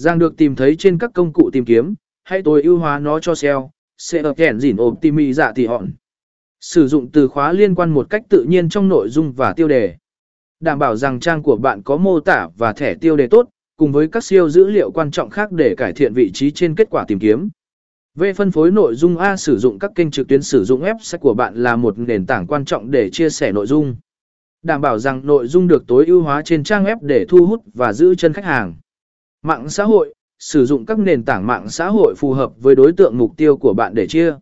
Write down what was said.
Giang được tìm thấy trên các công cụ tìm kiếm, hãy tối ưu hóa nó cho SEO, sẽ ở kẻn dỉn optimi dạ thì hòn. Sử dụng từ khóa liên quan một cách tự nhiên trong nội dung và tiêu đề. Đảm bảo rằng trang của bạn có mô tả và thẻ tiêu đề tốt, cùng với các siêu dữ liệu quan trọng khác để cải thiện vị trí trên kết quả tìm kiếm. Về phân phối nội dung A sử dụng các kênh trực tuyến sử dụng website của bạn là một nền tảng quan trọng để chia sẻ nội dung. Đảm bảo rằng nội dung được tối ưu hóa trên trang web để thu hút và giữ chân khách hàng. Mạng xã hội, sử dụng các nền tảng mạng xã hội phù hợp với đối tượng mục tiêu của bạn để chia.